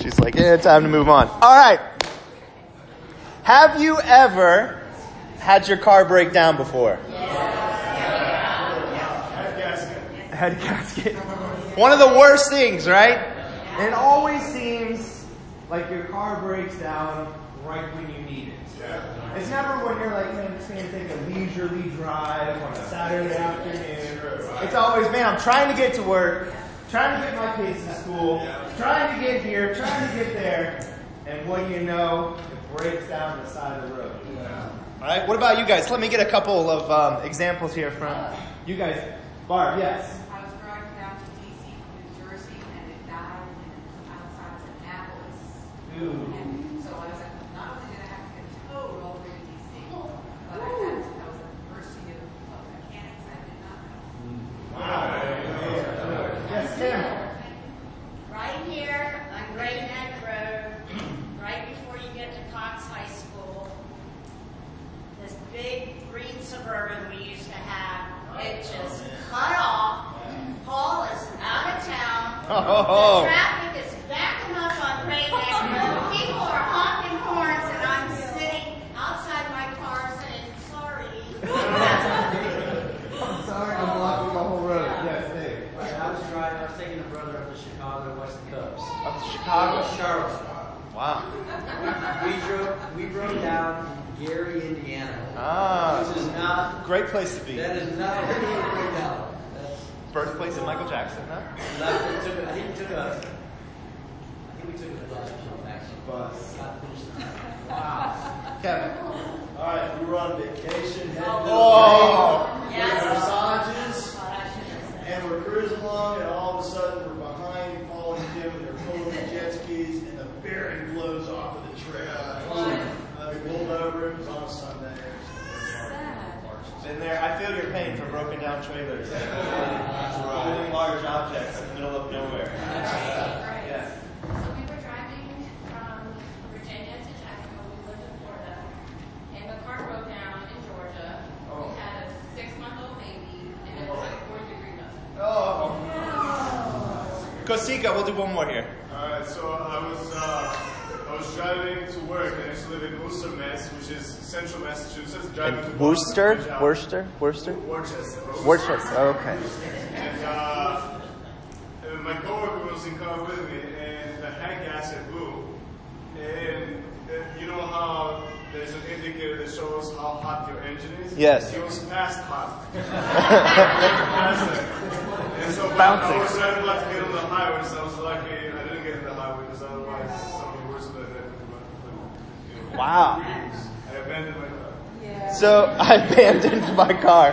She's like, yeah, time to move on. All right. Have you ever had your car break down before? Head gasket. Head gasket. One of the worst things, right? It always seems like your car breaks down right when you need it. It's never when you're like, man, I'm just going to take a leisurely drive on a Saturday afternoon. It's always, man, I'm trying to get to work, trying to get my kids to school, trying to get here, trying to get there, and what do you know? It breaks down the side of the road. All right, what about you guys? Let me get a couple of um, examples here from you guys. Barb, yes. I was driving down to DC from New Jersey and it died outside of Annapolis. Ooh. And so I was like, not only did I have to get towed all the way to DC, but I had to, that was the first year of mechanics I did not know. Yes, Tim. Right here on Great Neck Road, right before you get to Cox High School, this big green Suburban we used to have, it just cut off. Paul is out of town. Oh. The traffic is backing up on Great Neck Road. People are honking horns and I'm sitting outside my car saying, sorry. I'm sorry, I'm blocking the whole road. Yes, Dave. I was driving, I was taking a brother up to Chicago to watch the Cubs. Up to Chicago. Charlotte. Wow. We drove, we drove down to Gary, Indiana. Ah, Which is not, great place to be. that is not where we were down. Birthplace of Michael Jackson, huh? left, it took, a- I think we took a, I think we took a bus or actually. Bus. Not finished. Kevin. All right, we were on vacation, heading Oh. the Yes. massages, I shouldn't have said and we're cruising along, and all of a sudden we're behind Paul and Kim, and they're pulling the jet skis, and the bearing blows off of the trail. We pulled over. It was on a Sunday. Been there. I feel your pain for broken down trailers. Holding large objects in the middle of nowhere. Yeah. So we were driving from Virginia to Jacksonville. We lived in Florida, and the car broke down in Georgia. Oh. We had a six-month-old baby, and it was like 40 degree weather. Oh. Kosika, we'll do one more here. Alright, so I was uh, I was driving to work. I used to live in Worcester, Mass, which is central Massachusetts. Driving to Worcester? Uh, Worcester? Worcester? Worcester. Worcester. Okay. And uh, my coworker was in car with me, and the head gasket blew. And uh, you know how there's an indicator that shows how hot your engine is? Yes. It was past hot. And so Bouncing. I was trying about to get on the highway, so I was lucky I didn't get in the highway because otherwise something worse would have happened. But, you know, Wow. I abandoned my car. So I abandoned my car.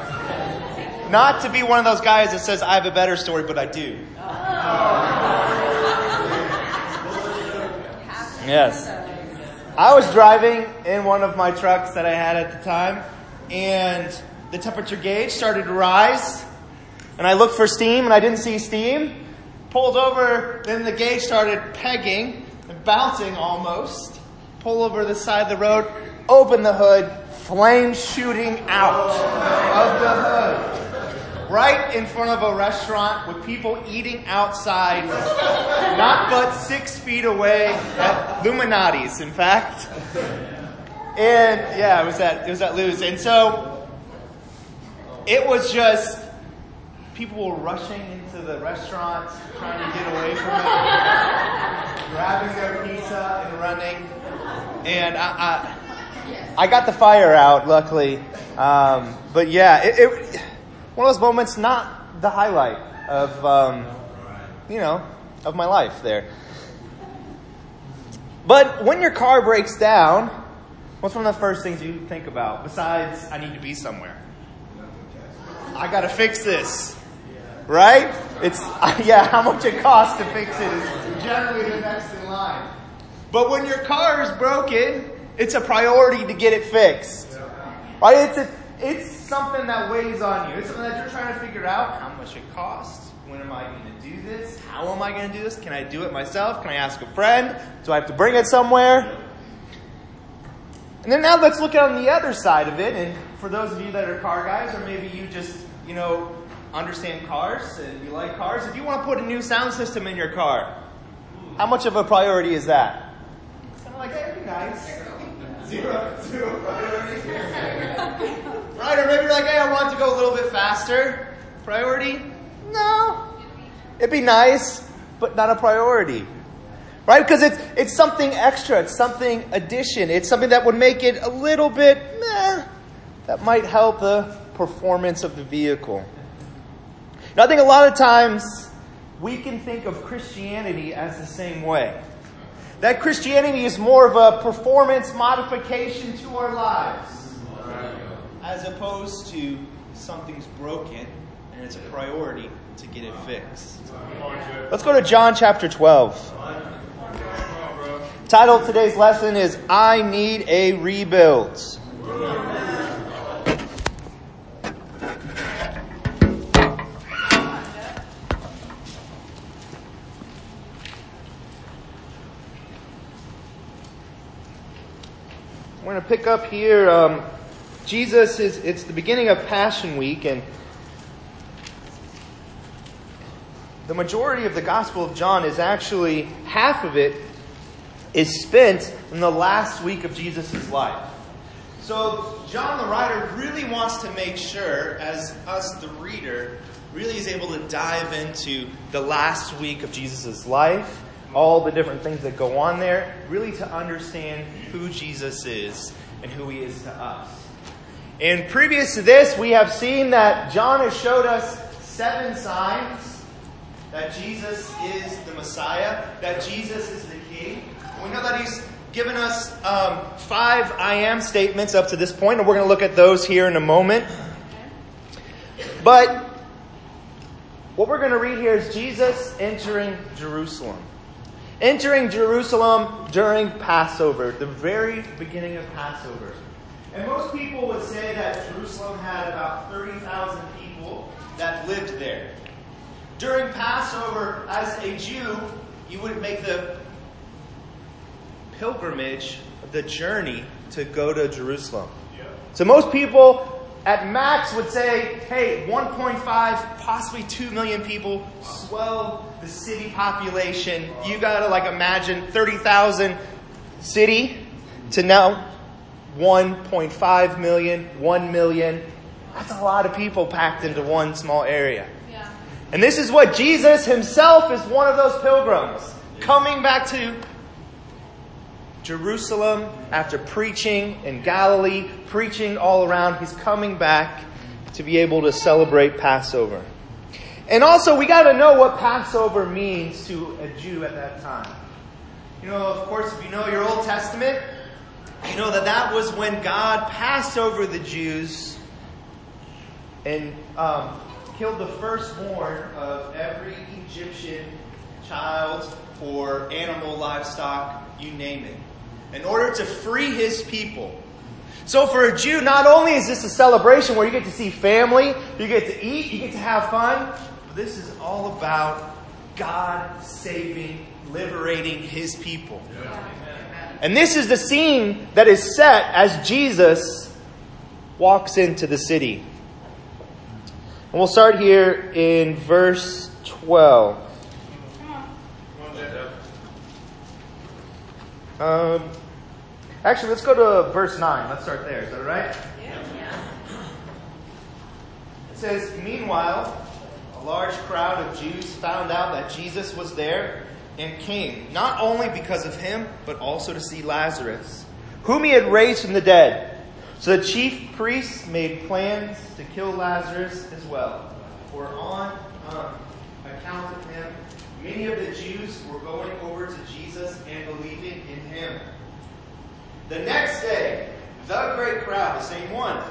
Not to be one of those guys that says I have a better story, but I do. Oh. Yes. I was driving in one of my trucks that I had at the time, and the temperature gauge started to rise. And I looked for steam, and I didn't see steam. Pulled over, then the gauge started pegging and bouncing almost. Pull over the side of the road, open the hood, flames shooting out of the hood. Right in front of a restaurant with people eating outside, not but six feet away at Lou Malnati's, in fact. And yeah, it was at it was at Lou's. And so it was just people were rushing into the restaurant, trying to get away from it, grabbing their pizza and running. And I, I, I got the fire out, luckily. Um, but yeah, it, it, one of those moments, not the highlight of, um, you know, of my life there. But when your car breaks down, what's one of the first things you think about besides I need to be somewhere? I gotta fix this. Right? It's, yeah, how much it costs to fix it is generally the next in line. But when your car is broken, it's a priority to get it fixed. Right? It's a, it's something that weighs on you. It's something that you're trying to figure out how much it costs. When am I going to do this? How am I going to do this? Can I do it myself? Can I ask a friend? Do I have to bring it somewhere? And then now let's look on the other side of it. And for those of you that are car guys, or maybe you just, you know, understand cars and you like cars, if you want to put a new sound system in your car, How much of a priority is that? Kind of like, hey, that'd be nice. Zero, zero priority. right? Or maybe you're like, hey, I want to go a little bit faster. Priority? No. It'd be nice, but not a priority. Right? Because it's, it's something extra. It's something addition. It's something that would make it a little bit, meh, that might help the performance of the vehicle. Now, I think a lot of times we can think of Christianity as the same way. That Christianity is more of a performance modification to our lives, as opposed to something's broken and it's a priority to get it fixed. Let's go to John chapter 12. Title of today's lesson is I Need a Rebuild. Pick up here. Um, Jesus is, it's the beginning of Passion Week, and the majority of the Gospel of John is actually, half of it is spent in the last week of Jesus' life. So, John the writer really wants to make sure, as us, the reader, really is able to dive into the last week of Jesus' life, all the different things that go on there, really to understand who Jesus is and who he is to us. And previous to this, we have seen that John has showed us seven signs that Jesus is the Messiah, that Jesus is the King. We know that he's given us um, five I am statements up to this point, and we're going to look at those here in a moment. But what we're going to read here is Jesus entering Jerusalem. Entering Jerusalem during Passover, the very beginning of Passover. And most people would say that Jerusalem had about 30,000 people that lived there. During Passover, as a Jew, you would make the pilgrimage, the journey to go to Jerusalem. So most people at max would say, hey, 1.5, possibly 2 million people swell the city population. You gotta like imagine 30,000 city to now 1.5 million, 1 million. That's a lot of people packed into one small area. Yeah. And this is what Jesus himself is one of those pilgrims coming back to Jerusalem after preaching in Galilee, preaching all around. He's coming back to be able to celebrate Passover. And also, we got to know what Passover means to a Jew at that time. You know, of course, if you know your Old Testament, you know that that was when God passed over the Jews and um, killed the firstborn of every Egyptian child or animal, livestock, you name it, in order to free his people. So for a Jew, not only is this a celebration where you get to see family, you get to eat, you get to have fun, but this is all about God saving, liberating his people. And this is the scene that is set as Jesus walks into the city. And we'll start here in verse 12. Um, actually, let's go to verse 9. Let's start there. Is that all right? It says, Meanwhile, a large crowd of Jews found out that Jesus was there and came, not only because of him, but also to see Lazarus, whom he had raised from the dead. So the chief priests made plans to kill Lazarus as well. For on um, account of him, many of the Jews were going over to Jesus and believing in him. The next day, the great crowd, the same one,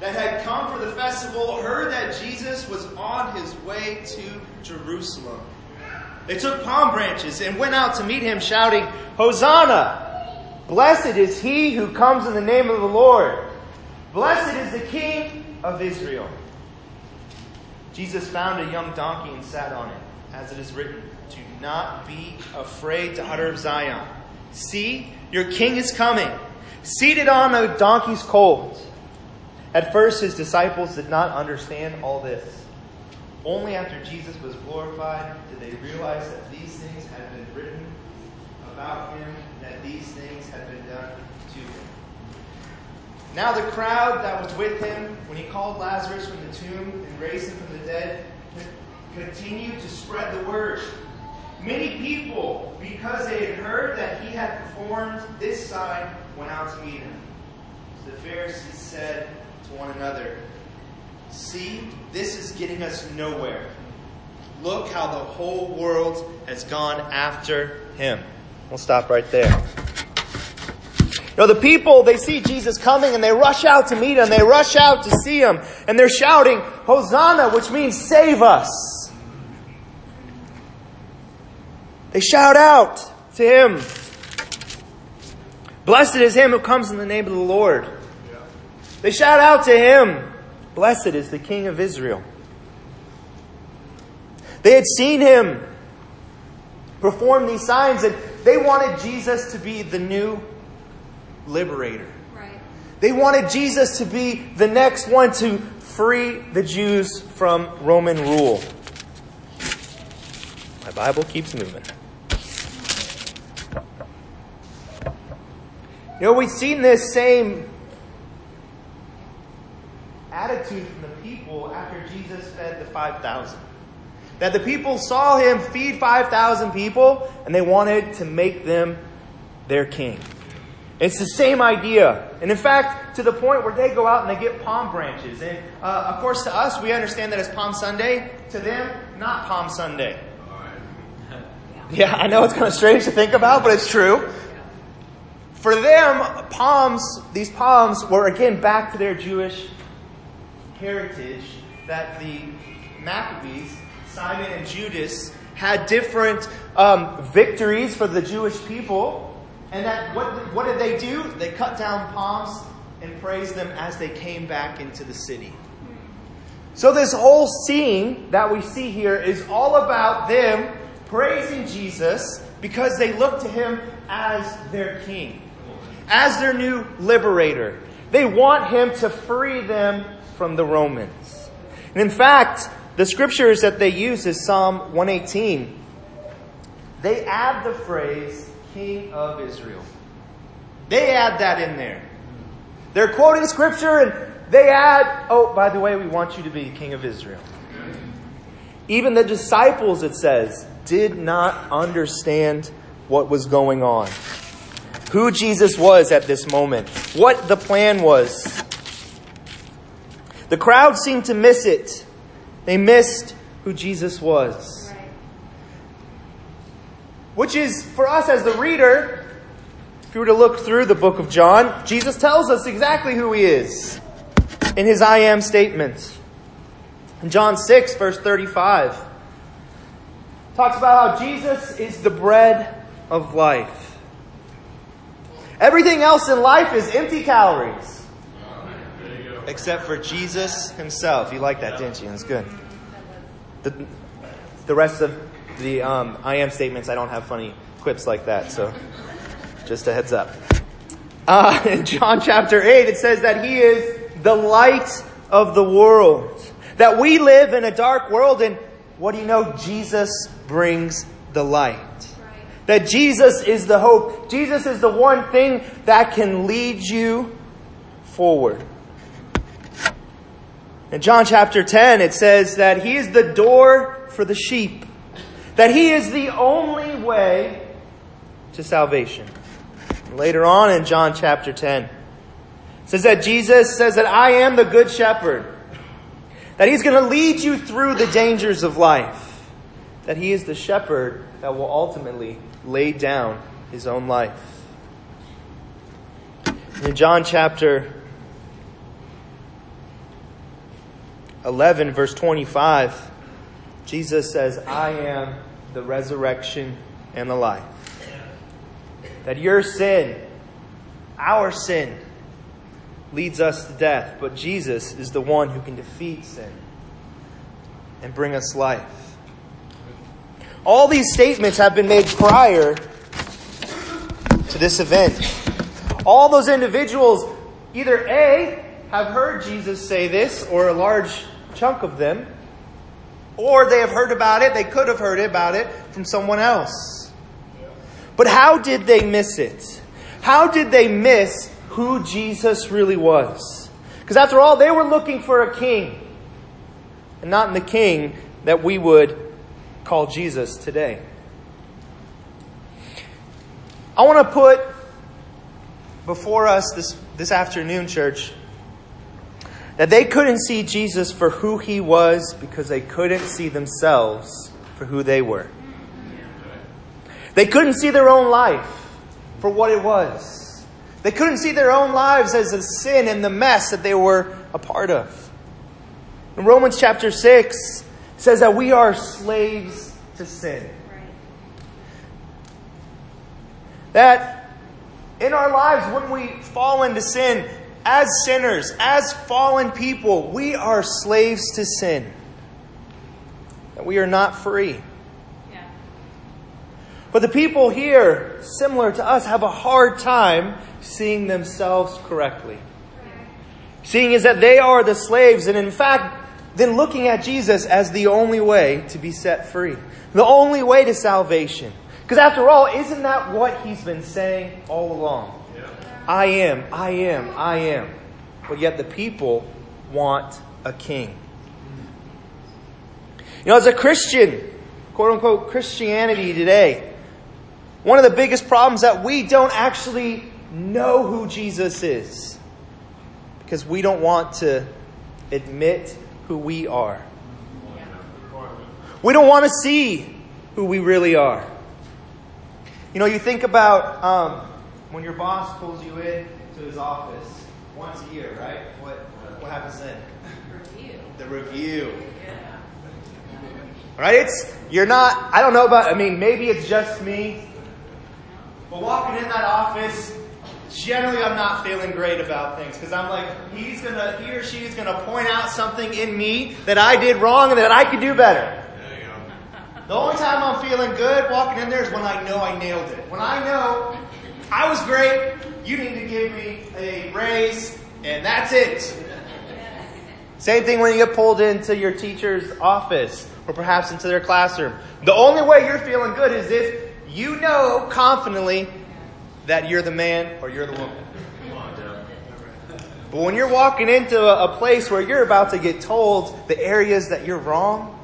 that had come for the festival heard that Jesus was on his way to Jerusalem. They took palm branches and went out to meet him, shouting, Hosanna! Blessed is he who comes in the name of the Lord. Blessed is the King of Israel. Jesus found a young donkey and sat on it, as it is written, Do not be afraid, daughter of Zion. See, your king is coming, seated on a donkey's colt. At first, his disciples did not understand all this. Only after Jesus was glorified did they realize that these things had been written about him, that these things had been done to him. Now the crowd that was with him when he called Lazarus from the tomb and raised him from the dead continued to spread the word. Many people, because they had heard that he had performed this sign, went out to meet him. So the Pharisees said to one another, See, this is getting us nowhere. Look how the whole world has gone after him. We'll stop right there. You know, the people, they see Jesus coming and they rush out to meet him. They rush out to see him. And they're shouting, Hosanna, which means save us. They shout out to him. Blessed is him who comes in the name of the Lord. They shout out to him. Blessed is the King of Israel. They had seen him perform these signs and they wanted Jesus to be the new liberator. Right. They wanted Jesus to be the next one to free the Jews from Roman rule. My Bible keeps moving. You know, we've seen this same attitude from the people after Jesus fed the 5,000. That the people saw him feed 5,000 people and they wanted to make them their king. It's the same idea. And in fact, to the point where they go out and they get palm branches. And uh, of course, to us, we understand that it's Palm Sunday. To them, not Palm Sunday. Yeah, I know it's kind of strange to think about, but it's true. For them, palms, these palms were again back to their Jewish heritage that the Maccabees, Simon and Judas, had different um, victories for the Jewish people. And that what, what did they do? They cut down palms and praised them as they came back into the city. So, this whole scene that we see here is all about them praising Jesus because they look to him as their king, as their new liberator. They want him to free them from the Romans. And in fact, the scriptures that they use is Psalm 118. They add the phrase King of Israel. They add that in there. They're quoting scripture and they add, oh, by the way, we want you to be King of Israel. Even the disciples, it says, did not understand what was going on. Who Jesus was at this moment. What the plan was. The crowd seemed to miss it. They missed who Jesus was. Right. Which is, for us as the reader, if you were to look through the book of John, Jesus tells us exactly who he is in his I am statement. In John 6, verse 35, talks about how Jesus is the bread of life. Everything else in life is empty calories. Except for Jesus himself. You like that, didn't you? That's good. The, the rest of the um, I am statements, I don't have funny quips like that, so just a heads up. Uh, in John chapter 8, it says that he is the light of the world. That we live in a dark world, and what do you know? Jesus brings the light. That Jesus is the hope. Jesus is the one thing that can lead you forward. In John chapter 10, it says that He is the door for the sheep, that He is the only way to salvation. Later on in John chapter 10, it says that Jesus says that I am the good shepherd, that He's going to lead you through the dangers of life, that He is the shepherd that will ultimately lay down His own life. In John chapter 11, verse 25, Jesus says, I am the resurrection and the life. That your sin, our sin, leads us to death, but Jesus is the one who can defeat sin and bring us life. All these statements have been made prior to this event. All those individuals either A, have heard Jesus say this, or a large chunk of them, Or they have heard about it, they could have heard about it from someone else. But how did they miss it? How did they miss who Jesus really was? Because after all, they were looking for a king, and not in the king that we would call Jesus today. I want to put before us this, this afternoon, church, that they couldn't see Jesus for who he was because they couldn't see themselves for who they were. They couldn't see their own life for what it was. They couldn't see their own lives as a sin and the mess that they were a part of. In Romans chapter 6 says that we are slaves to sin. That in our lives, when we fall into sin, as sinners, as fallen people, we are slaves to sin. That we are not free. Yeah. But the people here, similar to us, have a hard time seeing themselves correctly. Seeing is that they are the slaves, and in fact, then looking at Jesus as the only way to be set free, the only way to salvation. Because after all, isn't that what he's been saying all along? I am, I am, I am. But yet the people want a king. You know, as a Christian, quote unquote Christianity today, one of the biggest problems that we don't actually know who Jesus is because we don't want to admit who we are. We don't want to see who we really are. You know, you think about um, when your boss pulls you in to his office once a year, right? What what happens then? Review. The review. Right? It's you're not. I don't know about. I mean, maybe it's just me. But walking in that office, generally, I'm not feeling great about things because I'm like, he's gonna, he or she is gonna point out something in me that I did wrong and that I could do better. The only time I'm feeling good walking in there is when I know I nailed it. When I know I was great, you need to give me a raise, and that's it. Same thing when you get pulled into your teacher's office or perhaps into their classroom. The only way you're feeling good is if you know confidently that you're the man or you're the woman. But when you're walking into a, place where you're about to get told the areas that you're wrong,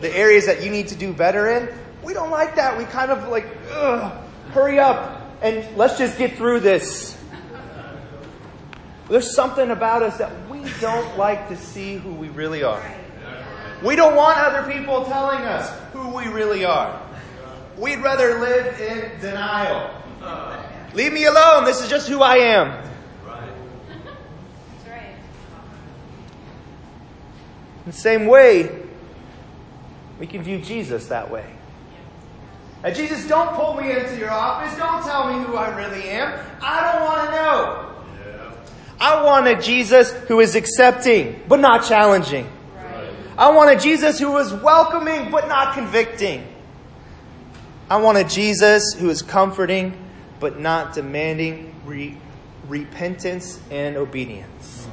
the areas that you need to do better in, we don't like that. We kind of like, ugh, hurry up and let's just get through this. There's something about us that we don't like to see who we really are. We don't want other people telling us who we really are. We'd rather live in denial. Leave me alone. This is just who I am. Right. In the same way, we can view Jesus that way. Now, Jesus, don't pull me into your office. Don't tell me who I really am. I don't want to know. I want a Jesus who is accepting, but not challenging. I want a Jesus who is welcoming, but not convicting. I want a Jesus who is comforting, but not demanding re- repentance and obedience.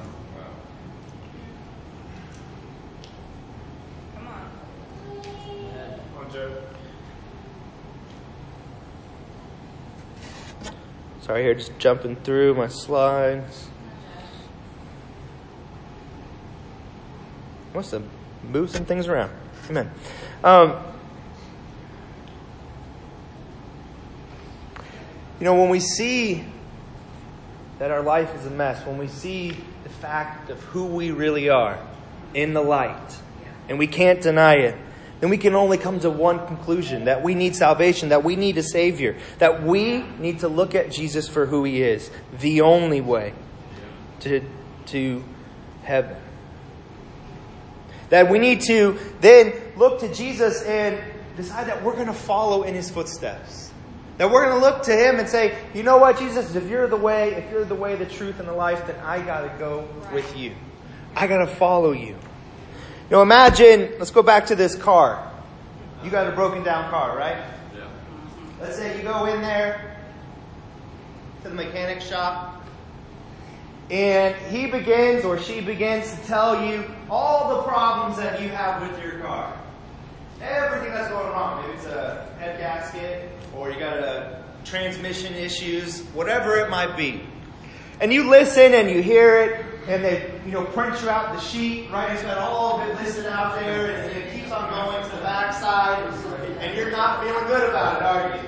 Sorry, here, just jumping through my slides. Must have moved some things around. Amen. Um, you know, when we see that our life is a mess, when we see the fact of who we really are in the light, and we can't deny it, then we can only come to one conclusion that we need salvation, that we need a Savior, that we need to look at Jesus for who He is, the only way to, to heaven. That we need to then look to Jesus and decide that we're going to follow in His footsteps. That we're going to look to Him and say, you know what, Jesus, if you're the way, if you're the way, the truth, and the life, then I got to go with you. I got to follow you. You know, imagine, let's go back to this car. You got a broken down car, right? Yeah. Let's say you go in there to the mechanic shop, and he begins or she begins to tell you all the problems that you have with your car. Everything that's going wrong. Maybe it's a head gasket, or you got a transmission issues, whatever it might be. And you listen and you hear it, and they, you know, print you out the sheet, right? It's got all of it listed out there, and it keeps on going to the backside, and you're not feeling good about it, are you?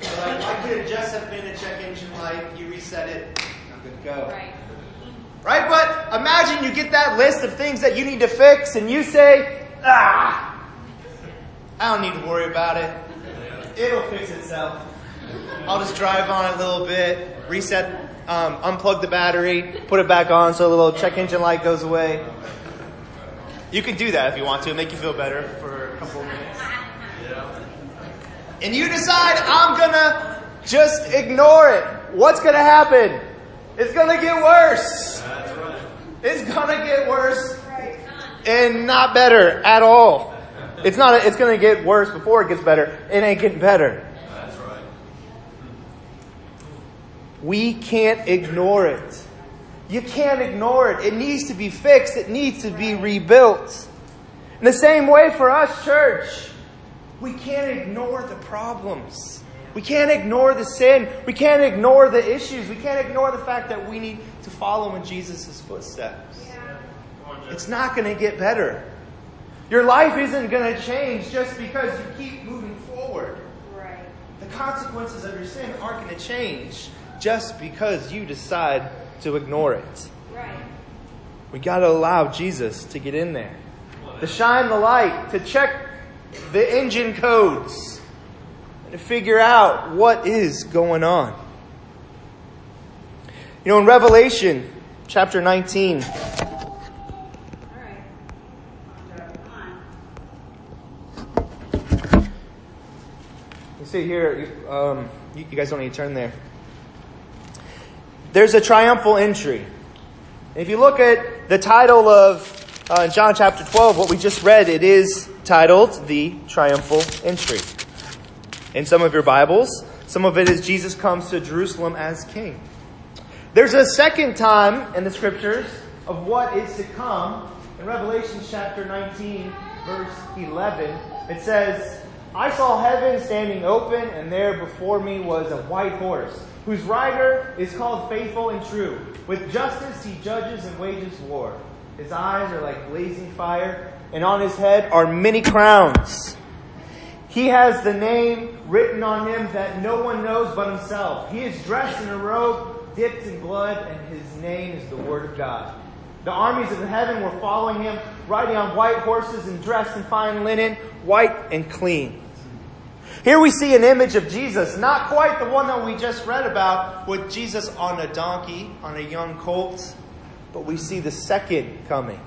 So like, why could it just have been a check engine light? You reset it, I'm good to go. Right. Right? But imagine you get that list of things that you need to fix and you say, ah, I don't need to worry about it. It'll fix itself. I'll just drive on it a little bit, reset, um, unplug the battery, put it back on so the little check engine light goes away. You can do that if you want to, make you feel better for a couple of minutes. And you decide, I'm gonna just ignore it. What's gonna happen? It's gonna get worse. It's gonna get worse and not better at all. It's not, it's gonna get worse before it gets better. It ain't getting better. That's right. We can't ignore it. You can't ignore it. It needs to be fixed. It needs to be rebuilt. In the same way for us, church, we can't ignore the problems. We can't ignore the sin. We can't ignore the issues. We can't ignore the fact that we need to follow in Jesus' footsteps. It's not going to get better. Your life isn't going to change just because you keep moving forward. Right. The consequences of your sin aren't going to change just because you decide to ignore it. Right. We got to allow Jesus to get in there, to shine the light, to check the engine codes, and to figure out what is going on. You know, in Revelation chapter 19, All right. Come on. Here, um, you, you guys don't need to turn there. There's a triumphal entry. If you look at the title of uh, John chapter 12, what we just read, it is titled The Triumphal Entry. In some of your Bibles, some of it is Jesus comes to Jerusalem as king. There's a second time in the scriptures of what is to come. In Revelation chapter 19, verse 11, it says, I saw heaven standing open, and there before me was a white horse, whose rider is called Faithful and True. With justice he judges and wages war. His eyes are like blazing fire, and on his head are many crowns. He has the name written on him that no one knows but himself. He is dressed in a robe dipped in blood, and his name is the Word of God. The armies of heaven were following him, riding on white horses and dressed in fine linen, white and clean. Here we see an image of Jesus, not quite the one that we just read about with Jesus on a donkey, on a young colt, but we see the second coming.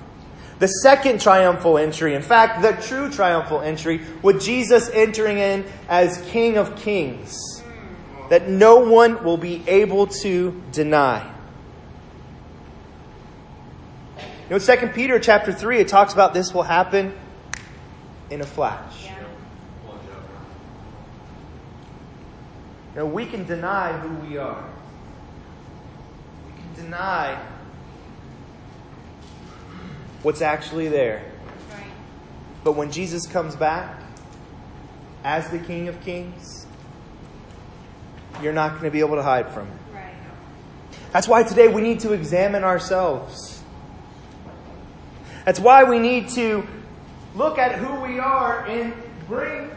The second triumphal entry, in fact, the true triumphal entry, with Jesus entering in as King of Kings, that no one will be able to deny. You know, in 2 Peter chapter 3, it talks about this will happen in a flash. We can deny who we are. We can deny what's actually there. Right. But when Jesus comes back as the King of Kings, you're not going to be able to hide from. Right. That's why today we need to examine ourselves. That's why we need to look at who we are and bring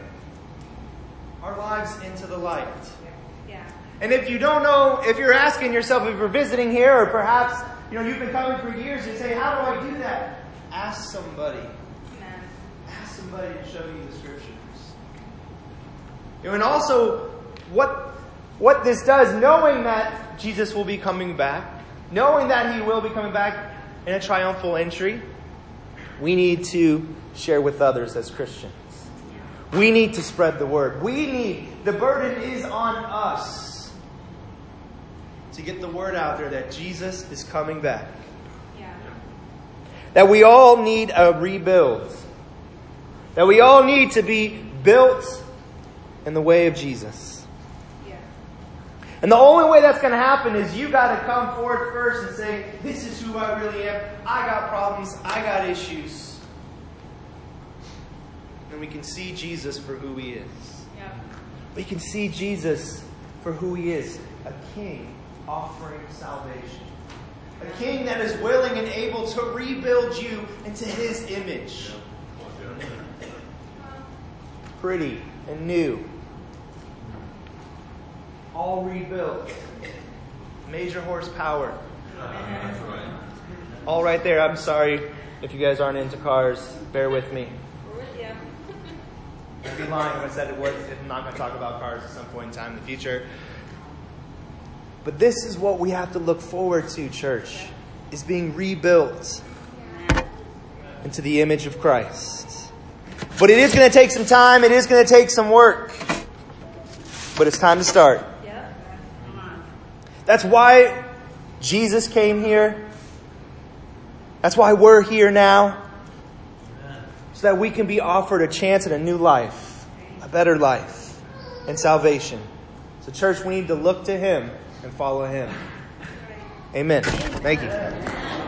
our lives into the light. And if you don't know, if you're asking yourself, if you're visiting here, or perhaps you know you've been coming for years, you say, "How do I do that?" Ask somebody. Amen. Ask somebody to show you the scriptures. You know, and also, what what this does, knowing that Jesus will be coming back, knowing that He will be coming back in a triumphal entry, we need to share with others as Christians. We need to spread the word. We need the burden is on us to get the word out there that Jesus is coming back. Yeah. That we all need a rebuild. That we all need to be built in the way of Jesus. Yeah. And the only way that's going to happen is you got to come forward first and say, This is who I really am. I got problems. I got issues. and we can see Jesus for who he is. Yep. We can see Jesus for who he is a king offering salvation. A king that is willing and able to rebuild you into his image. Pretty and new. All rebuilt. Major horsepower. All right there. I'm sorry if you guys aren't into cars. Bear with me. I'd be lying if I said it was. I'm not going to talk about cars at some point in time in the future. But this is what we have to look forward to, church, is being rebuilt into the image of Christ. But it is going to take some time, it is going to take some work. But it's time to start. That's why Jesus came here. That's why we're here now. So that we can be offered a chance at a new life, a better life, and salvation. So, church, we need to look to Him and follow Him. Amen. Thank you.